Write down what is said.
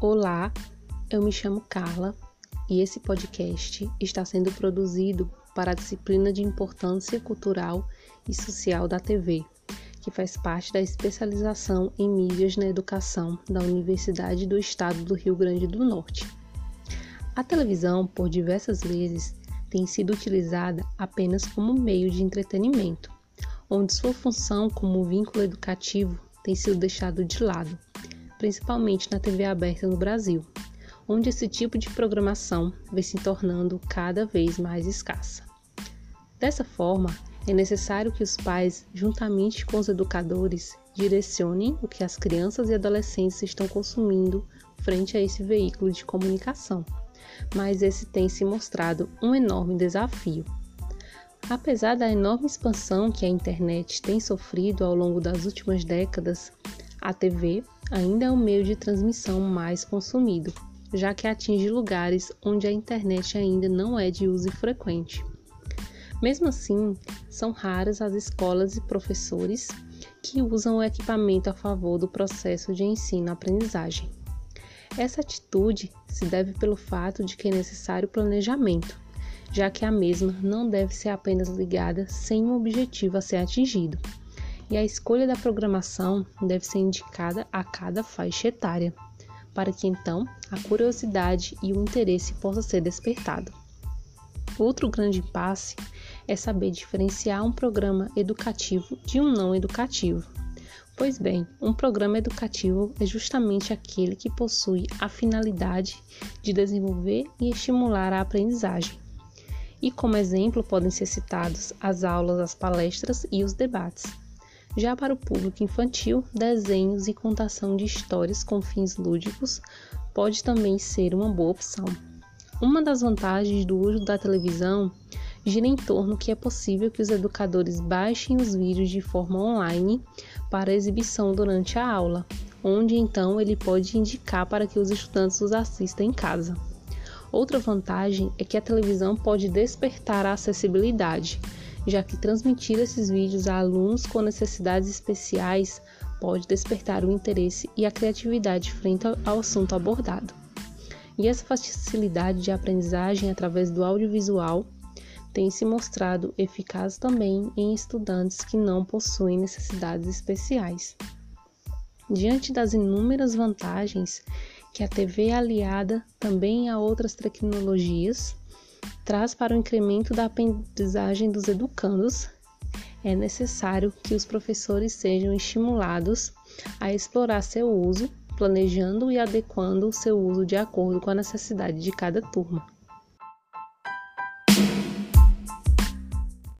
Olá, eu me chamo Carla e esse podcast está sendo produzido para a disciplina de Importância Cultural e Social da TV, que faz parte da especialização em mídias na educação da Universidade do Estado do Rio Grande do Norte. A televisão, por diversas vezes, tem sido utilizada apenas como meio de entretenimento, onde sua função como vínculo educativo tem sido deixado de lado principalmente na TV aberta no Brasil, onde esse tipo de programação vem se tornando cada vez mais escassa. Dessa forma, é necessário que os pais, juntamente com os educadores, direcionem o que as crianças e adolescentes estão consumindo frente a esse veículo de comunicação, mas esse tem se mostrado um enorme desafio. Apesar da enorme expansão que a internet tem sofrido ao longo das últimas décadas, a TV ainda é o meio de transmissão mais consumido, já que atinge lugares onde a internet ainda não é de uso frequente. Mesmo assim, são raras as escolas e professores que usam o equipamento a favor do processo de ensino-aprendizagem. Essa atitude se deve pelo fato de que é necessário planejamento, já que a mesma não deve ser apenas ligada sem um objetivo a ser atingido e a escolha da programação deve ser indicada a cada faixa etária, para que então a curiosidade e o interesse possam ser despertado. Outro grande impasse é saber diferenciar um programa educativo de um não educativo. Pois bem, um programa educativo é justamente aquele que possui a finalidade de desenvolver e estimular a aprendizagem. E como exemplo podem ser citados as aulas, as palestras e os debates. Já para o público infantil, desenhos e contação de histórias com fins lúdicos pode também ser uma boa opção. Uma das vantagens do uso da televisão gira em torno que é possível que os educadores baixem os vídeos de forma online para exibição durante a aula, onde então ele pode indicar para que os estudantes os assistam em casa. Outra vantagem é que a televisão pode despertar a acessibilidade, já que transmitir esses vídeos a alunos com necessidades especiais pode despertar o interesse e a criatividade frente ao assunto abordado. E essa facilidade de aprendizagem através do audiovisual tem se mostrado eficaz também em estudantes que não possuem necessidades especiais. Diante das inúmeras vantagens que a TV é aliada também a outras tecnologias, traz para o incremento da aprendizagem dos educandos, é necessário que os professores sejam estimulados a explorar seu uso, planejando e adequando seu uso de acordo com a necessidade de cada turma.